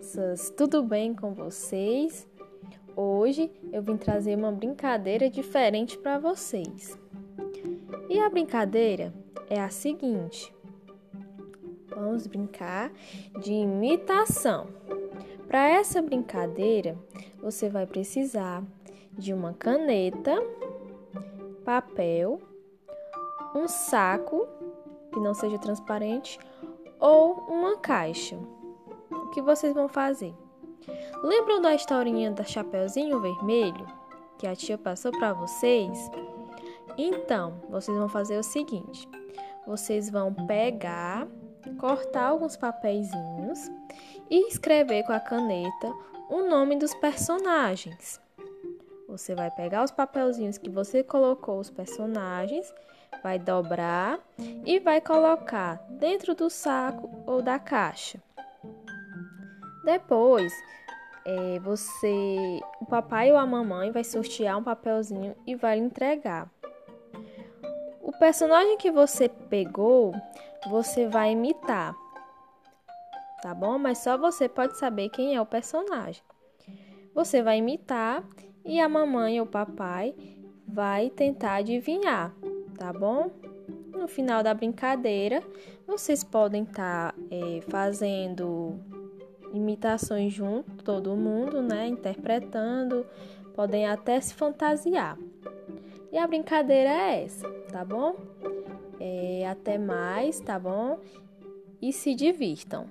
crianças, tudo bem com vocês? Hoje eu vim trazer uma brincadeira diferente para vocês. E a brincadeira é a seguinte: vamos brincar de imitação. Para essa brincadeira, você vai precisar de uma caneta, papel, um saco que não seja transparente ou uma caixa. Que vocês vão fazer? Lembram da historinha da Chapeuzinho Vermelho que a tia passou para vocês? Então, vocês vão fazer o seguinte: vocês vão pegar, cortar alguns papeizinhos e escrever com a caneta o nome dos personagens. Você vai pegar os papelzinhos que você colocou os personagens, vai dobrar e vai colocar dentro do saco ou da caixa. Depois, é, você, o papai ou a mamãe vai sortear um papelzinho e vai entregar. O personagem que você pegou, você vai imitar, tá bom? Mas só você pode saber quem é o personagem. Você vai imitar e a mamãe ou o papai vai tentar adivinhar, tá bom? No final da brincadeira, vocês podem estar tá, é, fazendo imitações junto, todo mundo, né? Interpretando, podem até se fantasiar. E a brincadeira é essa, tá bom? É, até mais, tá bom? E se divirtam.